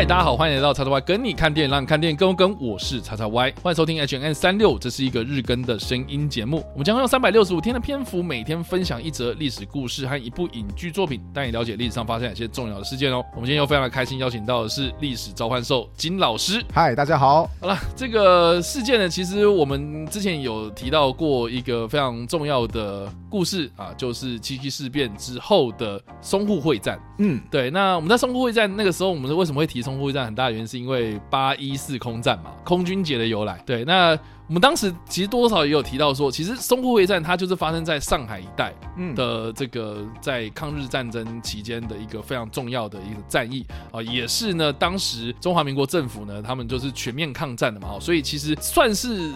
嗨，大家好，欢迎来到叉叉 Y 跟你看电影，让你看电影更跟。我是叉叉 Y，欢迎收听 H&M 365，这是一个日更的声音节目。我们将会用三百六十五天的篇幅，每天分享一则历史故事和一部影剧作品，带你了解历史上发生哪些重要的事件哦。我们今天又非常的开心，邀请到的是历史召唤兽金老师。嗨，大家好。好了，这个事件呢，其实我们之前有提到过一个非常重要的故事啊，就是七七事变之后的淞沪会战。嗯，对。那我们在淞沪会战那个时候，我们为什么会提？淞沪会战很大的原因是因为八一四空战嘛，空军节的由来。对，那我们当时其实多少也有提到说，其实淞沪会战它就是发生在上海一带的这个在抗日战争期间的一个非常重要的一个战役啊，也是呢当时中华民国政府呢他们就是全面抗战的嘛，所以其实算是。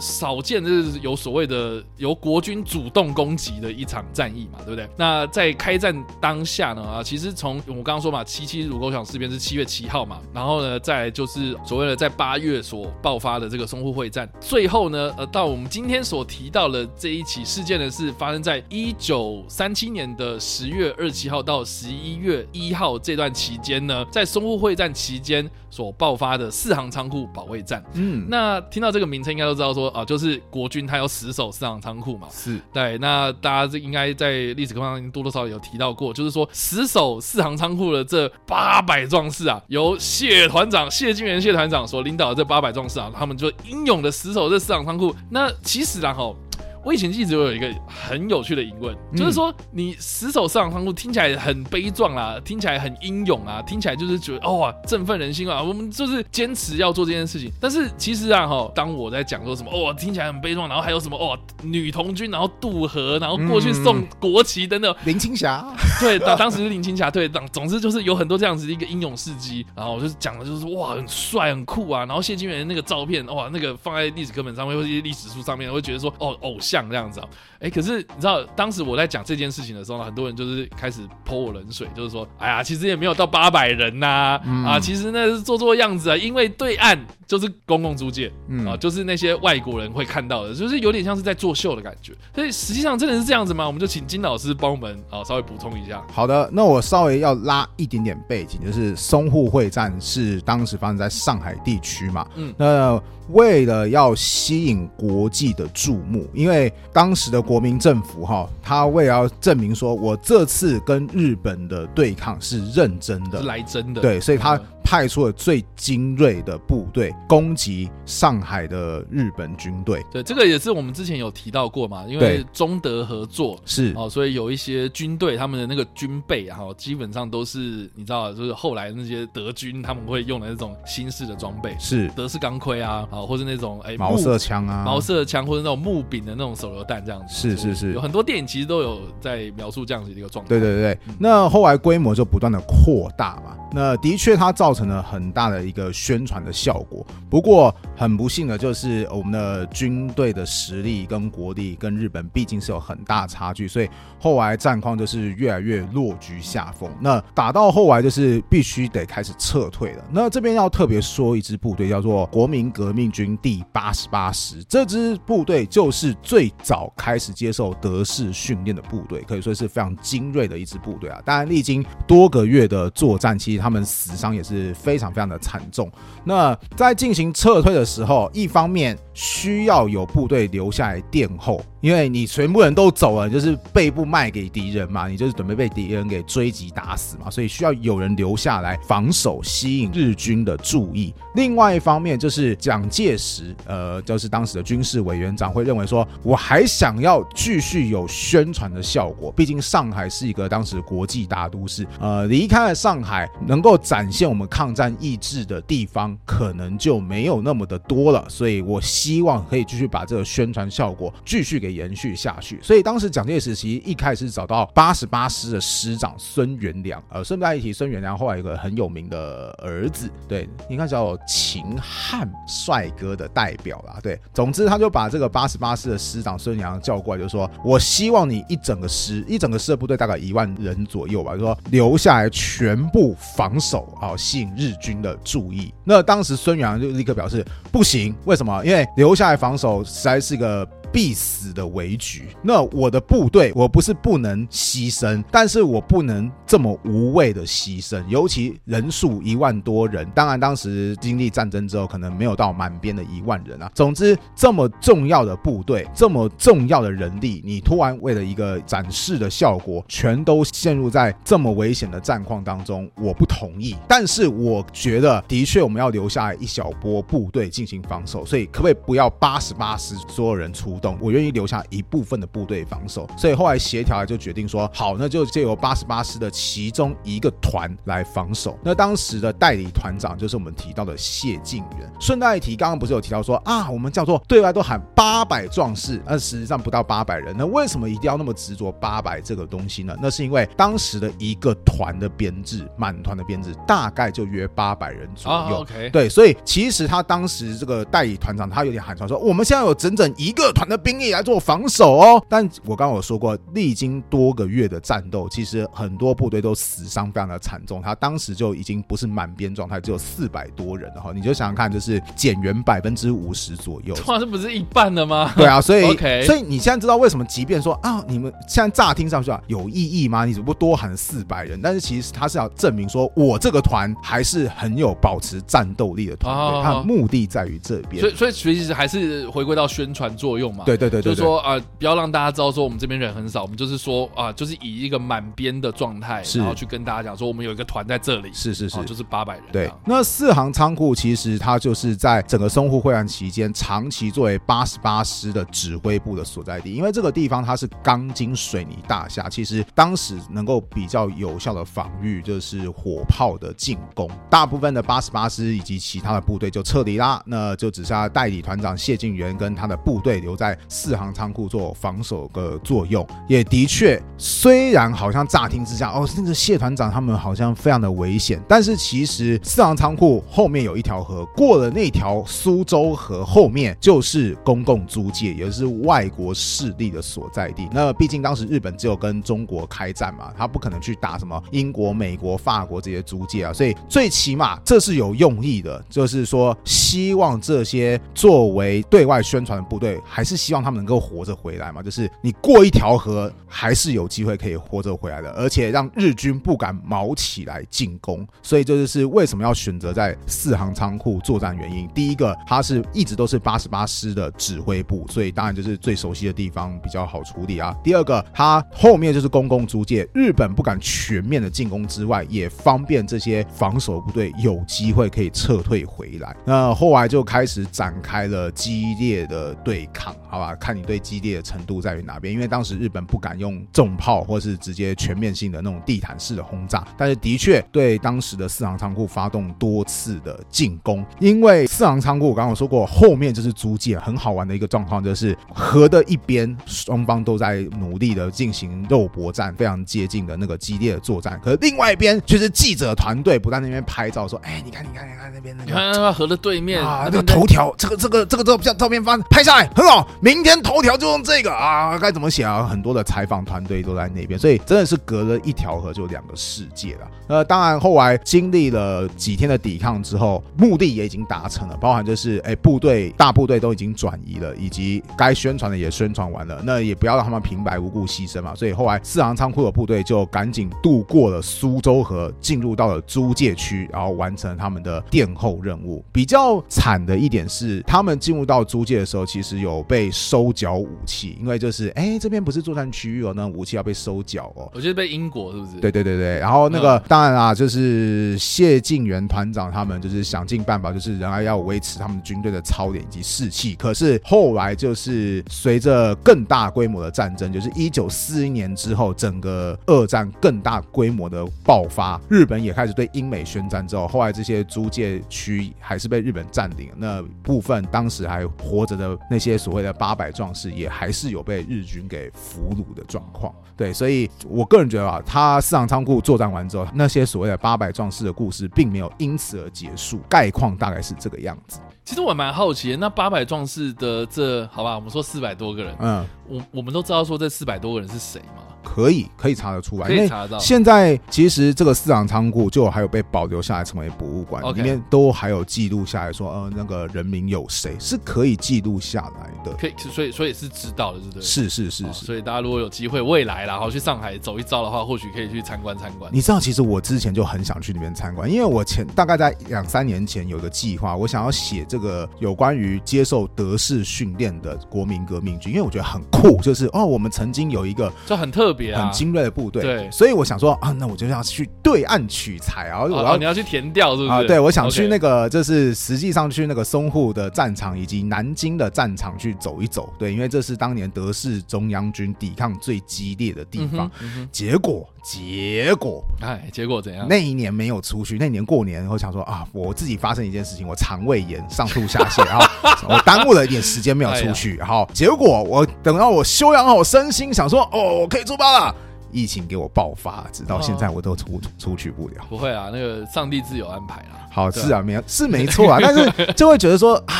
少见就是有所谓的由国军主动攻击的一场战役嘛，对不对？那在开战当下呢，啊，其实从我刚刚说嘛，七七卢沟桥事变是七月七号嘛，然后呢，再就是所谓的在八月所爆发的这个淞沪会战，最后呢，呃，到我们今天所提到的这一起事件呢，是发生在一九三七年的十月二十七号到十一月一号这段期间呢，在淞沪会战期间所爆发的四行仓库保卫战。嗯，那听到这个名称应该都知道说。啊，就是国军他要死守四行仓库嘛，是对。那大家这应该在历史课上多多少少有提到过，就是说死守四行仓库的这八百壮士啊，由谢团长谢金元谢团长所领导的这八百壮士啊，他们就英勇的死守这四行仓库。那其实然后。我以前一直有一个很有趣的疑问，就是说你死守四行仓库听起来很悲壮啊，听起来很英勇啊，听起来就是觉得哦振奋人心啊，我们就是坚持要做这件事情。但是其实啊哈，当我在讲说什么哦听起来很悲壮，然后还有什么哦女童军然后渡河，然后过去送国旗等等，林青霞。对，当当时是林青霞对，当总之就是有很多这样子的一个英勇事迹，然后我就讲的就是哇很帅很酷啊，然后谢金元那个照片哇那个放在历史课本上面或者历史书上面，我会觉得说哦偶像。像这样子啊，哎，可是你知道，当时我在讲这件事情的时候呢，很多人就是开始泼我冷水，就是说，哎呀，其实也没有到八百人呐，啊，嗯、啊，其实那是做做样子啊，因为对岸就是公共租界，嗯、啊，就是那些外国人会看到的，就是有点像是在作秀的感觉。所以实际上真的是这样子吗？我们就请金老师帮我们啊稍微补充一下。好的，那我稍微要拉一点点背景，就是淞沪会战是当时发生在上海地区嘛，嗯，那。为了要吸引国际的注目，因为当时的国民政府哈，他为了要证明说我这次跟日本的对抗是认真的，是来真的，对，所以他。派出了最精锐的部队攻击上海的日本军队。对，这个也是我们之前有提到过嘛，因为中德合作是哦，所以有一些军队他们的那个军备啊，基本上都是你知道，就是后来那些德军他们会用的那种新式的装备，是德式钢盔啊，啊，或者那种哎毛瑟枪啊，毛瑟枪或者那种木柄的那种手榴弹这样子。是是是，有很多电影其实都有在描述这样子的一个状态。对对对，那后来规模就不断的扩大嘛，那的确它造成了很大的。一个宣传的效果，不过很不幸的就是我们的军队的实力跟国力跟日本毕竟是有很大差距，所以后来战况就是越来越落居下风。那打到后来就是必须得开始撤退了。那这边要特别说一支部队叫做国民革命军第八十八师，这支部队就是最早开始接受德式训练的部队，可以说是非常精锐的一支部队啊。当然历经多个月的作战，其实他们死伤也是非常非常的惨重。那在进行撤退的时候，一方面需要有部队留下来殿后。因为你全部人都走了，就是背部卖给敌人嘛，你就是准备被敌人给追击打死嘛，所以需要有人留下来防守，吸引日军的注意。另外一方面就是蒋介石，呃，就是当时的军事委员长会认为说，我还想要继续有宣传的效果，毕竟上海是一个当时国际大都市，呃，离开了上海，能够展现我们抗战意志的地方可能就没有那么的多了，所以我希望可以继续把这个宣传效果继续给。延续下去，所以当时蒋介石其实一开始找到八十八师的师长孙元良，呃，顺带一提，孙元良后来有个很有名的儿子，对，应该叫秦汉帅哥的代表啦，对，总之他就把这个八十八师的师长孙元良叫过来，就说：“我希望你一整个师，一整个师的部队大概一万人左右吧，就说留下来全部防守啊，吸日军的注意。”那当时孙杨就立刻表示不行，为什么？因为留下来防守实在是一个。必死的危局。那我的部队，我不是不能牺牲，但是我不能这么无谓的牺牲，尤其人数一万多人。当然，当时经历战争之后，可能没有到满编的一万人啊。总之，这么重要的部队，这么重要的人力，你突然为了一个展示的效果，全都陷入在这么危险的战况当中，我不同意。但是，我觉得的确我们要留下来一小波部队进行防守，所以可不可以不要八十八师所有人出 动？我愿意留下一部分的部队防守。所以后来协调就决定说，好，那就借由八十八师的其中一个团来防守。那当时的代理团长就是我们提到的谢晋元。顺带一提，刚刚不是有提到说啊，我们叫做对外都喊八百壮士，但实际上不到八百人。那为什么一定要那么执着八百这个东西呢？那是因为当时的一个团的编制，满团的编制大概就约八百人左右。Oh, okay. 对，所以其实他当时这个代理团长他有点寒酸，说我们现在有整整一个团的兵力来做防守哦。但我刚刚有说过，历经多个月的战斗，其实很多部队都死伤非常的惨重。他当时就已经不是满编状态，只有四百多人了哈。你就想想看，就是减员百分之五十左右。哇，这不是一半了吗？对啊，所以 Okay. 所以你现在知道为什么，即便说啊，你们现在乍听上去啊有意义吗？你只不过多喊四百人，但是其实他是要证明说我这个团还是很有保持战斗力的团队。他的目的在于这边，所以所以其实还是回归到宣传作用嘛。对对对，对，就是说啊、呃，不要让大家知道说我们这边人很少，我们就是说啊、呃，就是以一个满编的状态，然后去跟大家讲说我们有一个团在这里，是是是，哦、就是八百人。对，那四行仓库其实它就是在整个淞沪会战期间长期作为八十八师的指挥部的所在地，因为这个地方它是钢筋水泥大厦，其实当时能够比较有效的防御就是火炮的进攻，大部分的八十八师以及其他的部队就撤离啦，那就只剩下代理团长谢晋元跟他的部队留在在四行仓库做防守的作用。也的确，虽然好像乍听之下，哦，那个谢团长他们好像非常的危险，但是其实四行仓库后面有一条河，过了那条苏州河后面就是公共租界，也是外国势力的所在地。那毕竟当时日本只有跟中国开战嘛，他不可能去打什么英国、美国、法国这些租界啊，所以最起码这是有用意的，就是说希望这些作为对外宣传的部队，还是是希望他们能够活着回来嘛，就是你过一条河还是有机会可以活着回来的，而且让日军不敢卯起来进攻。所以这就是为什么要选择在四行仓库作战原因。第一个，它是一直都是八十八师的指挥部，所以当然就是最熟悉的地方比较好处理啊。第二个，它后面就是公共租界，日本不敢全面的进攻之外，也方便这些防守部队有机会可以撤退回来。那后来就开始展开了激烈的对抗，好吧？看你对激烈的程度在于哪边，因为当时日本不敢用重炮或是直接全面性的那种地毯式的轰炸，但是的确对当时的四行仓库发动多次的进攻，因为四行仓库我刚刚有说过，后面就是租界，很好玩的一个状况就是河的一边双方都在努力的进行肉搏战，非常接近的那个激烈的作战，可是另外一边却是记者团队不在那边拍照说，哎，你看你看你看那边那个，你看那河的对面啊，那个头条，这个这个这个照片照片发拍下来很好，明天头条就用这个啊，该怎么写啊？很多的采访团队都在那边，所以真的是隔了一条河就两个世界了。呃，当然后来经历了几天的抵抗之后，目的也已经达成了，包含就是哎部队大部队都已经转移了，以及该宣传的也宣传完了，那也不要让他们平白无故牺牲嘛。所以后来四行仓库的部队就赶紧渡过了苏州河，进入到了租界区，然后完成他们的殿后任务。比较惨的一点是，他们进入到租界的时候，其实有被收缴武器，因为就是哎这边不是作战区域哦，那武器要被收缴哦。我觉得被英国是不是？对对对对，然后那个、嗯、当然啊，就是谢晋元团长他们就是想尽办法，就是仍然要维持他们军队的操练以及士气。可是后来就是随着更大规模的战争，就是一九四一年之后，整个二战更大规模的爆发，日本也开始对英美宣战之后，后来这些租界区还是被日本占领。那部分当时还活着的那些所谓的八百壮士，也还是有被日军给俘虏的状况。对，所以我个人觉得啊，他四场仓库作战完之后，那些所谓的八百壮士的故事，并没有因此而结束。概况大概是这个样子。其实我蛮好奇，那八百壮士的这好吧，我们说四百多个人，嗯，我我们都知道说这四百多个人是谁吗？可以可以查得出来，可以查得到。现在其实这个四行仓库就还有被保留下来成为博物馆，里面都还有记录下来说，呃，那个人名有谁是可以记录下来的。可以，所以所以是知道的，对不对？是是是是。所以大家如果有机会未来然后去上海走一遭的话，或许可以去参观参观。你知道，其实我之前就很想去那边参观，因为我前大概在两三年前有个计划，我想要写这个有关于接受德式训练的国民革命军，因为我觉得很酷，就是哦，我们曾经有一个就很特别、很精锐的。部队，对，所以我想说啊，那我就要去对岸取材啊，我要、哦、你要去填掉是不是？啊，对，我想去那个，就是实际上去那个淞沪的战场以及南京的战场去走一走，对，因为这是当年德式中央军抵抗最激烈的地方。嗯嗯、结果，结果，哎，结果怎样？那一年没有出去，那一年过年，我想说啊，我自己发生一件事情，我肠胃炎，上吐下泻，然后 我耽误了一点时间没有出去，然后结果我等到我休养好身心，想说哦，我可以出发了。疫情给我爆发，直到现在我都出出去不了。不会啊，那个上帝自有安排啊。好，是啊，没是没错啊，但是就会觉得说啊，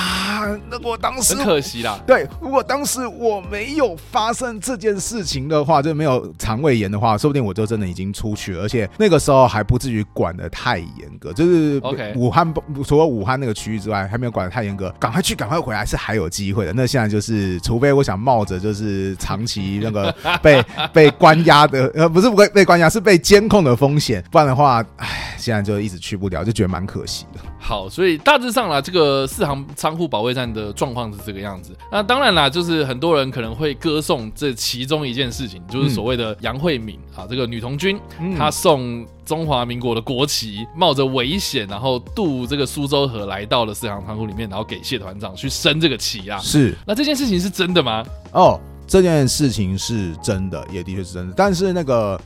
那我当时很可惜啦。对，如果当时我没有发生这件事情的话，就没有肠胃炎的话，说不定我就真的已经出去了，而且那个时候还不至于管的太严格。就是武汉除了武汉那个区域之外，还没有管的太严格，赶快去，赶快回来是还有机会的。那现在就是，除非我想冒着就是长期那个 被被关押的。呃，不是被被关押，是被监控的风险。不然的话，唉，现在就一直去不了，就觉得蛮可惜的。好，所以大致上啦，这个四行仓库保卫战的状况是这个样子。那当然啦，就是很多人可能会歌颂这其中一件事情，就是所谓的杨慧敏啊，这个女童军，她送中华民国的国旗，冒着危险，然后渡这个苏州河来到了四行仓库里面，然后给谢团长去升这个旗啊。是，那这件事情是真的吗？哦。这件事情是真的，也的确是真的。但是那个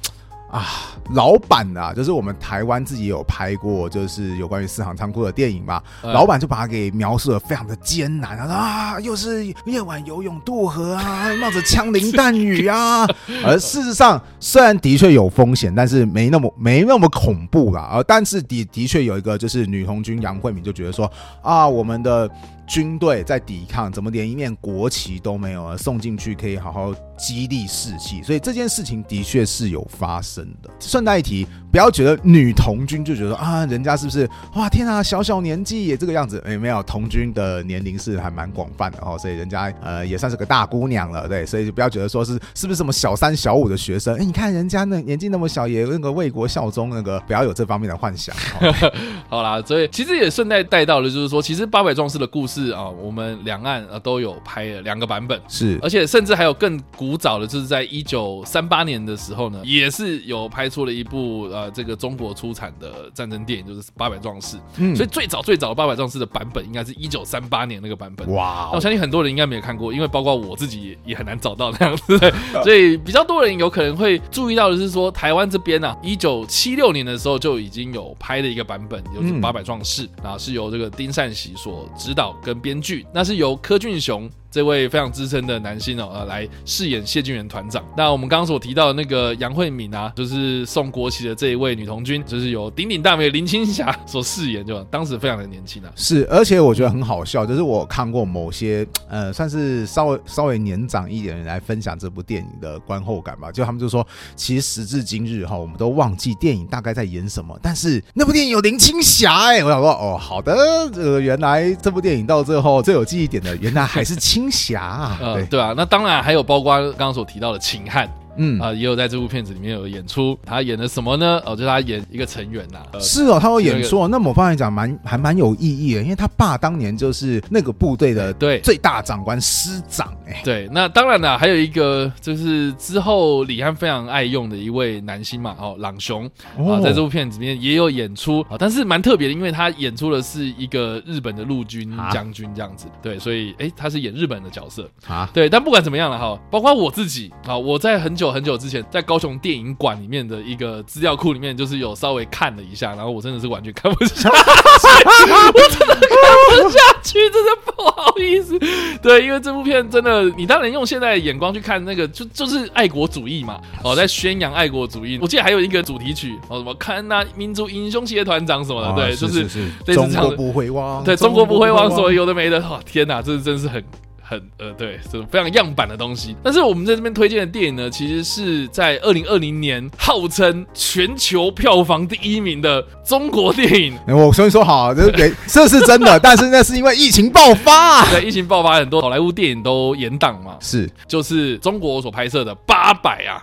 啊，老板啊，就是我们台湾自己有拍过，就是有关于四行仓库的电影嘛。老板就把它给描述的非常的艰难啊，啊，又是夜晚游泳渡河啊，冒着枪林弹雨啊。而事实上，虽然的确有风险，但是没那么没那么恐怖啦。而但是的的确有一个，就是女红军杨慧敏就觉得说啊，我们的。军队在抵抗，怎么连一面国旗都没有了？送进去可以好好激励士气，所以这件事情的确是有发生的。顺带一提，不要觉得女童军就觉得啊，人家是不是哇天啊，小小年纪也这个样子？哎，没有，童军的年龄是还蛮广泛的哦，所以人家呃也算是个大姑娘了，对，所以就不要觉得说是是不是什么小三小五的学生？哎，你看人家那年纪那么小，也那个为国效忠，那个不要有这方面的幻想。哦、好啦，所以其实也顺带带到了，就是说，其实八百壮士的故事。是啊，我们两岸啊都有拍了两个版本，是，而且甚至还有更古早的，就是在一九三八年的时候呢，也是有拍出了一部呃这个中国出产的战争电影，就是《八百壮士》。嗯，所以最早最早的《八百壮士》的版本应该是一九三八年那个版本。哇，那我相信很多人应该没有看过，因为包括我自己也很难找到那样子，所以比较多人有可能会注意到的是说，台湾这边啊，一九七六年的时候就已经有拍的一个版本，就是《八百壮士》，啊，是由这个丁善喜所指导。跟编剧，那是由柯俊雄。这位非常资深的男星哦，呃，来饰演谢晋元团长。那我们刚刚所提到的那个杨惠敏啊，就是送国旗的这一位女童军，就是由鼎鼎大名林青霞所饰演，就当时非常的年轻啊。是，而且我觉得很好笑，就是我看过某些呃，算是稍微稍微年长一点的人来分享这部电影的观后感吧。就他们就说，其实时至今日哈，我们都忘记电影大概在演什么，但是那部电影有林青霞哎、我想说哦，好的，这个原来这部电影到最后最有记忆点的，原来还是青。侠啊，对对啊，那当然还有包括刚刚所提到的秦汉。嗯啊，也有在这部片子里面有演出，他演的什么呢？哦，就是他演一个成员呐。是哦，他有演出哦。那某方面讲，蛮还蛮有意义的，因为他爸当年就是那个部队的对最大长官师长哎。对，那当然了，还有一个就是之后李安非常爱用的一位男星嘛，哦，朗雄啊，在这部片子里面也有演出啊，但是蛮特别的，因为他演出的是一个日本的陆军将军这样子。对，所以哎，他是演日本的角色啊。对，但不管怎么样了哈，包括我自己啊，我在很久。很久之前，在高雄电影馆里面的一个资料库里面，就是有稍微看了一下，然后我真的是完全看不下去，我真的看不下去，真的不好意思。对，因为这部片真的，你当然用现在的眼光去看，那个就就是爱国主义嘛，哦，在宣扬爱国主义。我记得还有一个主题曲，哦，什么看那民族英雄协团长什么的，对，就是中国不会忘，对，中国不会忘，所有的没的，哦，天哪，这真是很。很呃，对，这种非常样板的东西。但是我们在这边推荐的电影呢，其实是在二零二零年号称全球票房第一名的中国电影。我所以说好，这是 这是真的，但是那是因为疫情爆发，对，疫情爆发，很多好莱坞电影都延档嘛。是，就是中国所拍摄的《八佰》啊，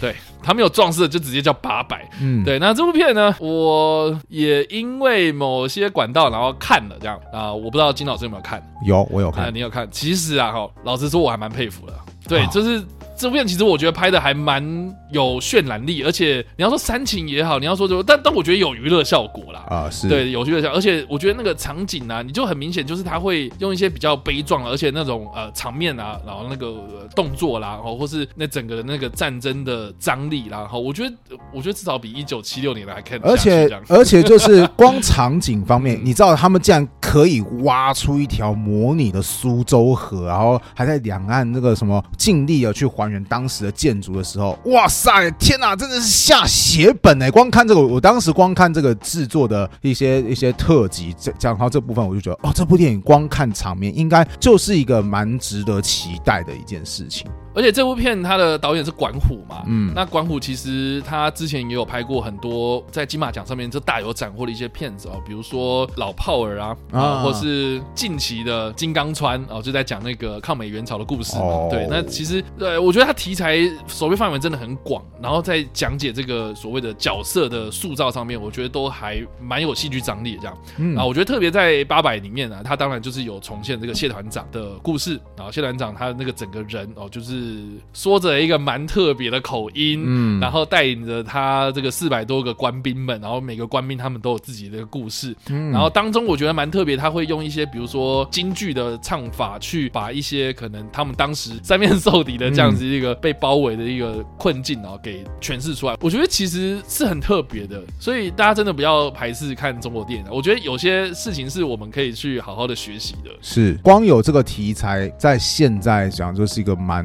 对。他没有壮士，就直接叫八百。嗯，对。那这部片呢，我也因为某些管道，然后看了这样啊，我不知道金老师有没有看？有，我有看。你有看？其实啊，哈，老实说，我还蛮佩服的。对，就是。这部片其实我觉得拍的还蛮有渲染力，而且你要说煽情也好，你要说就但但我觉得有娱乐效果啦。啊，是。对有娱乐效果，而且我觉得那个场景啊，你就很明显就是他会用一些比较悲壮，而且那种呃场面啊，然后那个动作啦，然后或是那整个的那个战争的张力啦，然后我觉得我觉得至少比一九七六年来看，而且而且就是光场景方面，你知道他们竟然可以挖出一条模拟的苏州河，然后还在两岸那个什么尽力的去还原当时的建筑的时候，哇塞，天哪，真的是下血本哎！光看这个，我当时光看这个制作的一些一些特辑，这讲到这部分，我就觉得，哦，这部电影光看场面，应该就是一个蛮值得期待的一件事情。而且这部片它的导演是管虎嘛，嗯，那管虎其实他之前也有拍过很多在金马奖上面就大有斩获的一些片子哦，比如说《老炮儿》啊，啊，或是近期的《金刚川》哦，就在讲那个抗美援朝的故事嘛。哦、对，那其实对，我觉得他题材所谓范围真的很广，然后在讲解这个所谓的角色的塑造上面，我觉得都还蛮有戏剧张力的这样。嗯，啊，我觉得特别在《八佰》里面呢、啊，他当然就是有重现这个谢团长的故事，然后谢团长他的那个整个人哦，就是。是说着一个蛮特别的口音，嗯，然后带领着他这个四百多个官兵们，然后每个官兵他们都有自己的故事，嗯，然后当中我觉得蛮特别，他会用一些比如说京剧的唱法，去把一些可能他们当时三面受敌的这样子一个被包围的一个困境，然后给诠释出来。我觉得其实是很特别的，所以大家真的不要排斥看中国电影。我觉得有些事情是我们可以去好好的学习的。是，光有这个题材，在现在讲就是一个蛮。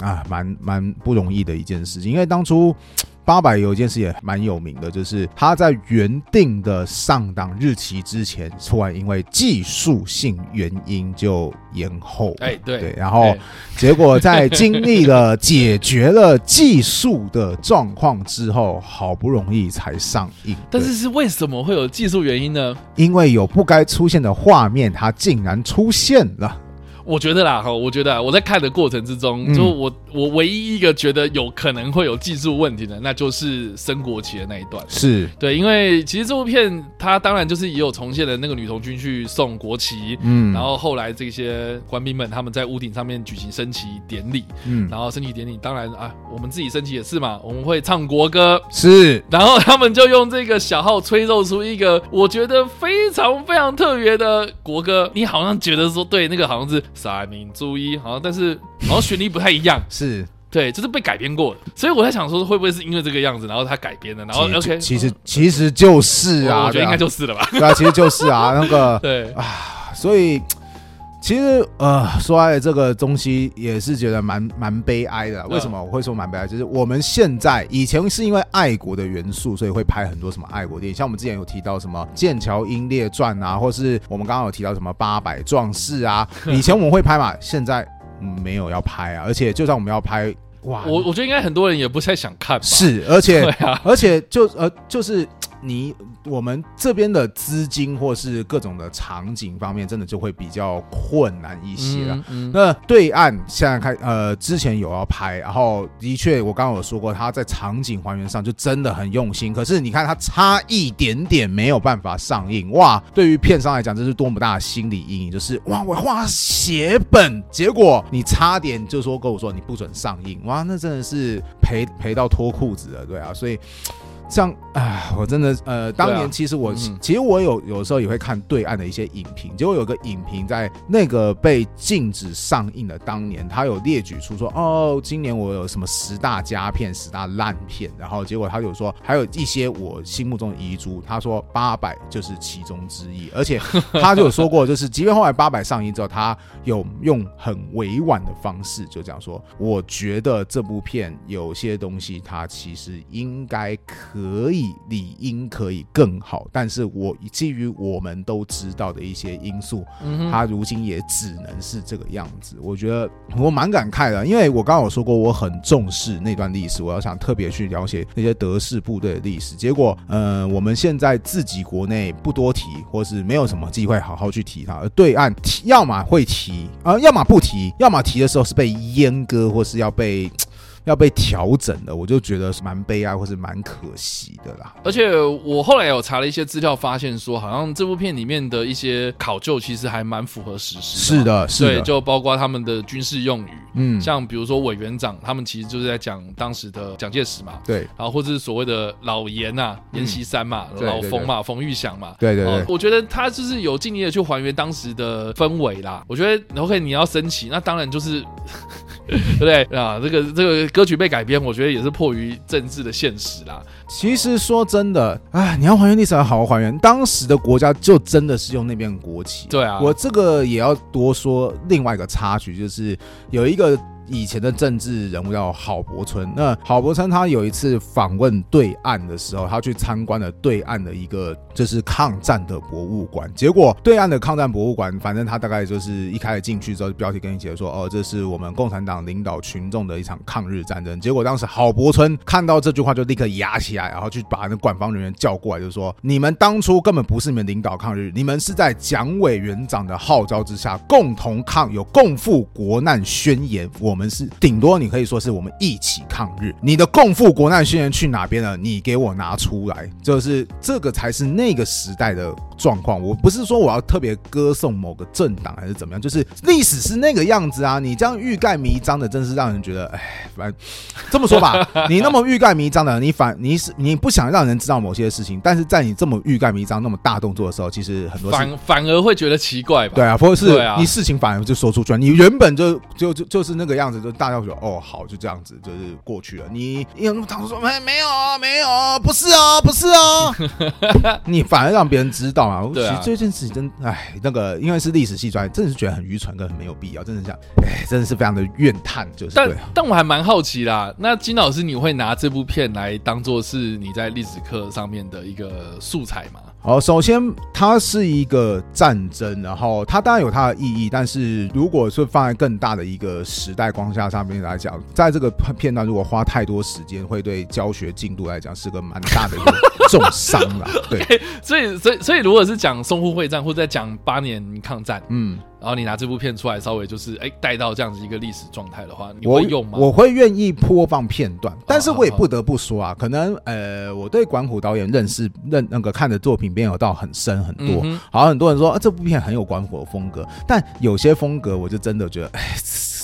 啊，蛮蛮不容易的一件事情，因为当初八佰有一件事也蛮有名的，就是他在原定的上档日期之前，突然因为技术性原因就延后。哎，对对，然后结果在经历了解决了技术的状况之后，好不容易才上映。但是是为什么会有技术原因呢？因为有不该出现的画面，它竟然出现了。我觉得啦，哈，我觉得我在看的过程之中，就我我唯一一个觉得有可能会有技术问题的，那就是升国旗的那一段。是。对，因为其实这部片它当然就是也有重现了那个女童军去送国旗，嗯，然后后来这些官兵们他们在屋顶上面举行升旗典礼，嗯，然后升旗典礼当然啊，我们自己升旗也是嘛，我们会唱国歌，是，然后他们就用这个小号吹奏出一个我觉得非常非常特别的国歌，你好像觉得说对，那个好像是。三民主义好像，但是 好像旋律不太一样，是。对，就是被改编过的，所以我在想说，会不会是因为这个样子，然后他改编的，然后 OK，其实其实就是啊，我觉得应该就是了吧，对啊，其实就是啊，那个 对。啊，所以。其实呃，说来这个东西也是觉得蛮蛮悲哀的。为什么我会说蛮悲哀？就是我们现在以前是因为爱国的元素，所以会拍很多什么爱国电影，像我们之前有提到什么《剑桥英烈传》啊，或是我们刚刚有提到什么《八百壮士》啊。以前我们会拍嘛，现在没有要拍啊。而且就算我们要拍，哇，我我觉得应该很多人也不太想看。是，而且 而且就呃就是。你我们这边的资金或是各种的场景方面，真的就会比较困难一些了。嗯嗯、那对岸现在开呃，之前有要拍，然后的确我刚刚有说过，他在场景还原上就真的很用心。可是你看他差一点点没有办法上映，哇！对于片商来讲，这是多么大的心理阴影，就是哇，我画血本，结果你差点就说跟我说你不准上映，哇，那真的是赔赔到脱裤子了，对啊，所以。像啊，我真的呃，当年其实我、啊嗯、其实我有有时候也会看对岸的一些影评，结果有个影评在那个被禁止上映的当年，他有列举出说哦，今年我有什么十大佳片、十大烂片，然后结果他就说还有一些我心目中的遗珠，他说八百就是其中之一，而且 他就有说过，就是 即便后来八百上映之后，他有用很委婉的方式就这样说，我觉得这部片有些东西它其实应该可。可以理应可以更好，但是我基于我们都知道的一些因素，嗯，他如今也只能是这个样子。我觉得我蛮感慨的，因为我刚刚有说过我很重视那段历史，我要想特别去了解那些德式部队的历史。结果，呃，我们现在自己国内不多提，或是没有什么机会好好去提它，而对岸提，要么会提，啊，要么不提，要么提的时候是被阉割，或是要被。要被调整了，我就觉得是蛮悲哀或是蛮可惜的啦。而且我后来有查了一些资料，发现说好像这部片里面的一些考究其实还蛮符合史实。是的，是的，对，就包括他们的军事用语，嗯，像比如说委员长，他们其实就是在讲当时的蒋介石嘛，对，然后或者是所谓的老严呐、啊，阎锡山嘛，嗯、老冯嘛，冯玉祥嘛，对对对，我觉得他就是有尽力的去还原当时的氛围啦。我觉得 OK，你要升旗，那当然就是。对不对啊？这个这个歌曲被改编，我觉得也是迫于政治的现实啦。其实说真的，哎，你要还原历史，要好好还原。当时的国家就真的是用那边国旗。对啊，我这个也要多说另外一个插曲，就是有一个。以前的政治人物叫郝柏村。那郝柏村他有一次访问对岸的时候，他去参观了对岸的一个就是抗战的博物馆。结果对岸的抗战博物馆，反正他大概就是一开始进去之后，标题跟你写说：“哦，这是我们共产党领导群众的一场抗日战争。”结果当时郝柏村看到这句话就立刻压起来，然后去把那馆方人员叫过来，就说：“你们当初根本不是你们领导抗日，你们是在蒋委员长的号召之下共同抗，有共赴国难宣言。”我。我们是顶多你可以说是我们一起抗日，你的共赴国难宣言去哪边了？你给我拿出来，就是这个才是那个时代的状况。我不是说我要特别歌颂某个政党还是怎么样，就是历史是那个样子啊。你这样欲盖弥彰的，真是让人觉得，哎，反正这么说吧，你那么欲盖弥彰的，你反你是你不想让人知道某些事情，但是在你这么欲盖弥彰、那么大动作的时候，其实很多事反反而会觉得奇怪吧？对啊，或者是你事情反而就说出去了，你原本就就就就是那个样子，就大。大家说哦，好，就这样子，就是过去了。你有那么唐突说没没有啊，没有啊，不是哦，不是哦，你反而让别人知道啊。其实这件事情真哎，那个因为是历史系专业，真的是觉得很愚蠢跟很没有必要，真的这样，哎，真的是非常的怨叹。就是，但但我还蛮好奇啦。那金老师，你会拿这部片来当做是你在历史课上面的一个素材吗？好，首先它是一个战争，然后它当然有它的意义，但是如果是放在更大的一个时代光下上面来讲，在这个片段如果花太多时间，会对教学进度来讲是个蛮大的一个重伤了。对 所以所以所以如果是讲淞沪会战或者在讲八年抗战，嗯。然后你拿这部片出来，稍微就是哎带到这样子一个历史状态的话，你会用吗？我，我会愿意播放片段，但是我也不得不说啊，可能呃，我对管虎导演认识认那个看的作品没有到很深很多，嗯、好像很多人说啊这部片很有管虎的风格，但有些风格我就真的觉得，哎，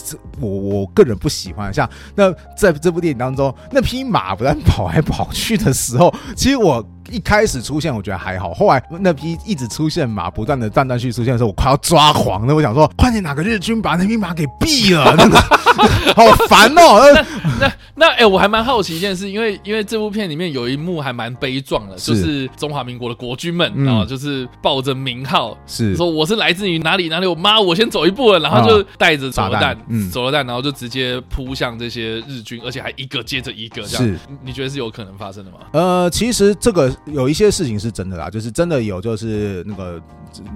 这我我个人不喜欢。像那在这部电影当中，那匹马不但跑来跑去的时候，其实我。一开始出现我觉得还好，后来那批一直出现马不断的断断续续出现的时候，我快要抓狂了。我想说，快点哪个日军把那匹马给毙了，那个 好烦哦。那那哎、欸，我还蛮好奇一件事，因为因为这部片里面有一幕还蛮悲壮的，就是中华民国的国军们啊、嗯，就是抱着名号，是说我是来自于哪里哪里，我妈我先走一步了，然后就带着手榴弹，嗯，手榴弹，然后就直接扑向这些日军，而且还一个接着一个这样。是，你觉得是有可能发生的吗？呃，其实这个。有一些事情是真的啦，就是真的有，就是那个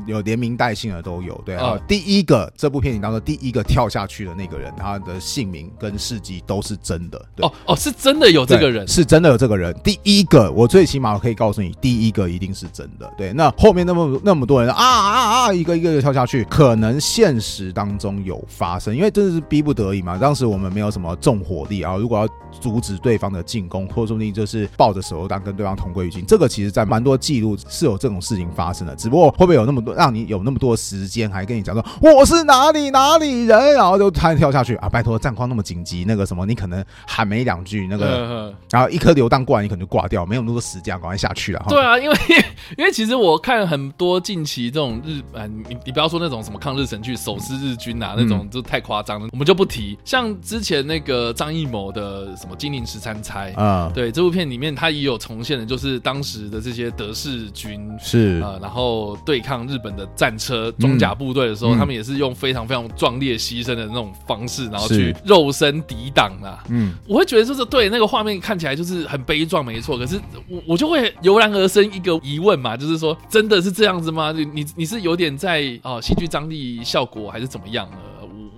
有连名带姓的都有。对啊，第一个这部片里当中第一个跳下去的那个人，他的姓名跟事迹都是真的。对哦哦，是真的有这个人，是真的有这个人。第一个，我最起码我可以告诉你，第一个一定是真的。对，那后面那么那么多人啊啊啊，一个一个的跳下去，可能现实当中有发生，因为真的是逼不得已嘛。当时我们没有什么重火力啊，如果要阻止对方的进攻，或者说不定就是抱着手榴弹跟对方同归于尽。这个其实，在蛮多记录是有这种事情发生的，只不过会不会有那么多让你有那么多时间，还跟你讲说我是哪里哪里人，然后就突然跳下去啊？拜托，战况那么紧急，那个什么，你可能喊没两句，那个，然后一颗流弹过来，你可能就挂掉，没有那么多时间，赶快下去了。对啊，因为 因为其实我看很多近期这种日，啊，你你不要说那种什么抗日神剧，手撕日军啊，那种就太夸张了，我们就不提。像之前那个张艺谋的什么《金陵十三钗》啊，对，这部片里面他也有重现的，就是当时的这些德式军是啊、呃，然后对抗日本的战车装甲部队的时候，嗯，他们也是用非常非常壮烈牺牲的那种方式，然后去肉身抵挡啊。嗯，我会觉得就是对那个画面看起来就是很悲壮，没错。可是我我就会油然而生一个疑问嘛，就是说真的是这样子吗？你你你是有点在啊戏剧张力效果还是怎么样呢？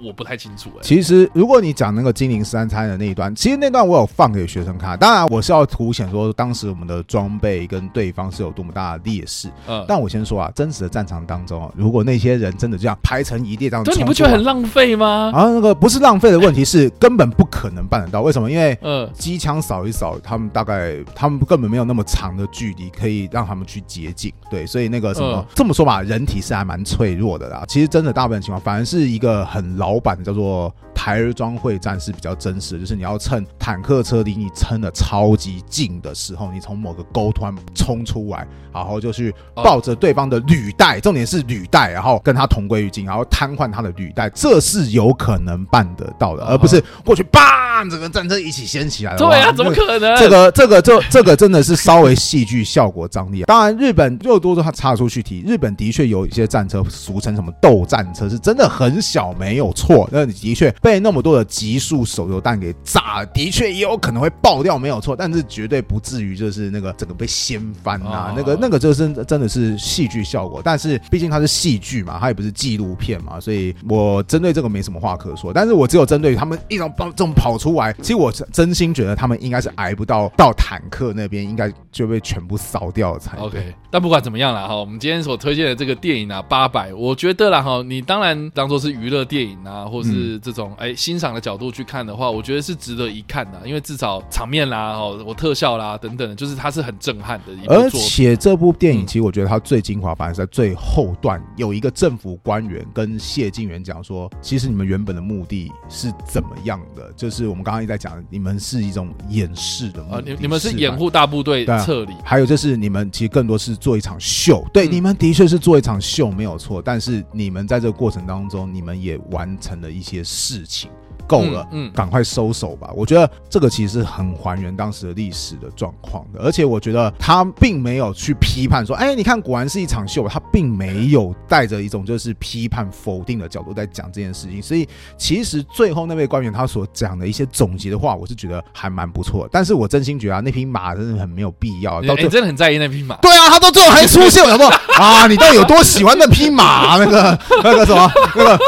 我不太清楚哎。其实，如果你讲那个金陵三餐的那一段，其实那段我有放给学生看。当然，我是要凸显说当时我们的装备跟对方是有多么大的劣势。嗯。但我先说啊，真实的战场当中啊，如果那些人真的这样排成一列这样，对，你不觉得很浪费吗？啊，那个不是浪费的问题，是根本不可能办得到。为什么？因为嗯，机枪扫一扫，他们大概他们根本没有那么长的距离可以让他们去接近。对，所以那个什么这么说吧，人体是还蛮脆弱的啦。其实真的大部分情况，反而是一个很老板的叫做。台儿庄会战是比较真实的，就是你要趁坦克车离你撑的超级近的时候，你从某个沟突然冲出来，然后就去抱着对方的履带，重点是履带，然后跟他同归于尽，然后瘫痪他的履带，这是有可能办得到的，而不是过去叭，整个战车一起掀起来了。对啊，怎么可能？这个这个这这个真的是稍微戏剧效果张力。当然，日本又多说他插出去提，日本的确有一些战车，俗称什么斗战车，是真的很小，没有错。那你的确被。那么多的集束手榴弹给炸，的确也有可能会爆掉，没有错，但是绝对不至于就是那个整个被掀翻啊，那个那个就是真的是戏剧效果。但是毕竟它是戏剧嘛，它也不是纪录片嘛，所以我针对这个没什么话可说。但是我只有针对他们一种这种跑出来，其实我真心觉得他们应该是挨不到到坦克那边，应该就被全部扫掉了才。OK，但不管怎么样了哈，我们今天所推荐的这个电影啊，八百，我觉得啦哈，你当然当做是娱乐电影啊，或是这种。哎，欣赏的角度去看的话，我觉得是值得一看的，因为至少场面啦、哦，我特效啦等等，就是它是很震撼的一部。而且这部电影其实我觉得它最精华，反而是在最后段，有一个政府官员跟谢晋元讲说，其实你们原本的目的是怎么样的？就是我们刚刚一直在讲，你们是一种掩饰的目的，啊，你你们是掩护大部队撤离，还有就是你们其实更多是做一场秀。对，嗯、你们的确是做一场秀没有错，但是你们在这个过程当中，你们也完成了一些事情。够了，嗯，赶快收手吧。我觉得这个其实是很还原当时的历史的状况的，而且我觉得他并没有去批判说，哎，你看果然是一场秀，他并没有带着一种就是批判否定的角度在讲这件事情。所以其实最后那位官员他所讲的一些总结的话，我是觉得还蛮不错的。但是我真心觉得啊，那匹马真的很没有必要。到你真的很在意那匹马？对啊，他到最后还出现，我想说啊，你到底有多喜欢那匹马？那个那个什么那个。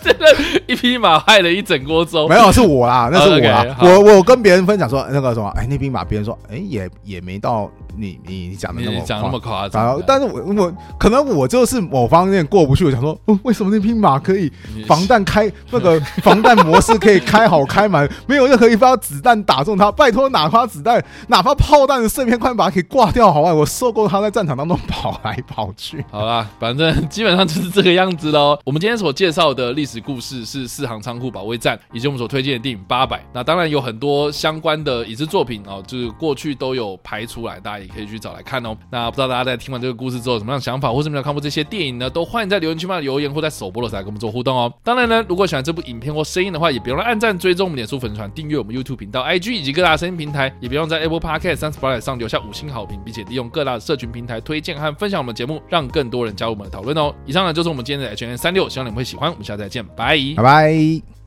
真的，一匹马害了一整锅粥。没有，是我啦，那是我啦。Okay, 我我跟别人分享说，那个什么，哎，那匹马，别人说，哎，也也没到。你你讲的那么讲那么夸张，但是我我可能我就是某方面过不去，我想说，为什么那匹马可以防弹开那个 防弹模式可以开好开满，没有任何一发子弹打中它？拜托，哪怕子弹，哪怕炮弹的碎片快把它给挂掉好吧？我受够它在战场当中跑来跑去。好啦，反正基本上就是这个样子喽。我们今天所介绍的历史故事是四行仓库保卫战，以及我们所推荐的电影八百。那当然有很多相关的影视作品哦，就是过去都有拍出来，大家也可以去找来看哦。那不知道大家在听完这个故事之后有什么样的想法，或是没有看过这些电影呢？都欢迎在留言区嘛留言，或在首播的时候跟我们做互动哦。当然呢，如果喜欢这部影片或声音的话，也别忘了按赞、追踪我们脸书粉丝团、订阅我们 YouTube 频道、IG 以及各大声音平台，也别忘在 Apple Podcast、Spotify 上留下五星好评，并且利用各大社群平台推荐和分享我们的节目，让更多人加入我们的讨论哦。以上呢就是我们今天的 HN，36, 希望你们会喜欢。我们下次再见，拜拜。拜。